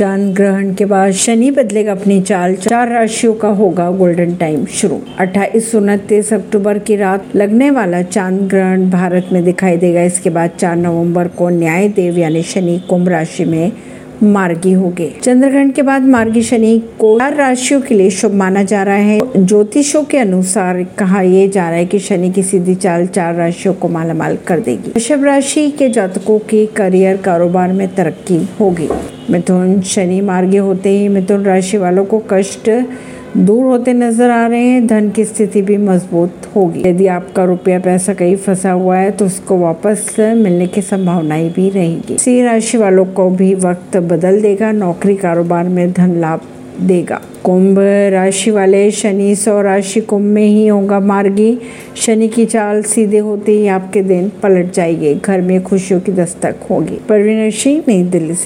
चाँद ग्रहण के बाद शनि बदलेगा अपनी चाल। चार राशियों का होगा गोल्डन टाइम शुरू। अट्ठाईस, उनतीस अक्टूबर की रात लगने वाला चाँद ग्रहण भारत में दिखाई देगा। इसके बाद चार नवंबर को न्याय देव यानी शनि कुंभ राशि में मार्गी होंगे। चंद्रग्रहण के बाद मार्गी शनि को चार राशियों के लिए शुभ माना जा रहा है। ज्योतिषों के अनुसार कहा यह जा रहा है कि शनि की सीधी चाल चार राशियों को मालामाल कर देगी। वृषभ राशि के जातकों की करियर कारोबार में तरक्की होगी। मिथुन शनि मार्गी होते ही मिथुन राशि वालों को कष्ट दूर होते नज़र आ रहे हैं। धन की स्थिति भी मज़बूत होगी। यदि आपका रुपया पैसा कहीं फंसा हुआ है तो उसको वापस मिलने की संभावनाएँ भी रहेगी। सी राशि वालों को भी वक्त बदल देगा, नौकरी कारोबार में धन लाभ देगा। कुंभ राशि वाले शनि सौ राशि कुंभ में ही होगा मार्गी। शनि की चाल सीधे होते ही आपके दिन पलट जाएँगे। घर में खुशियों की दस्तक होगी। परवीन सिंह नई दिल्ली से।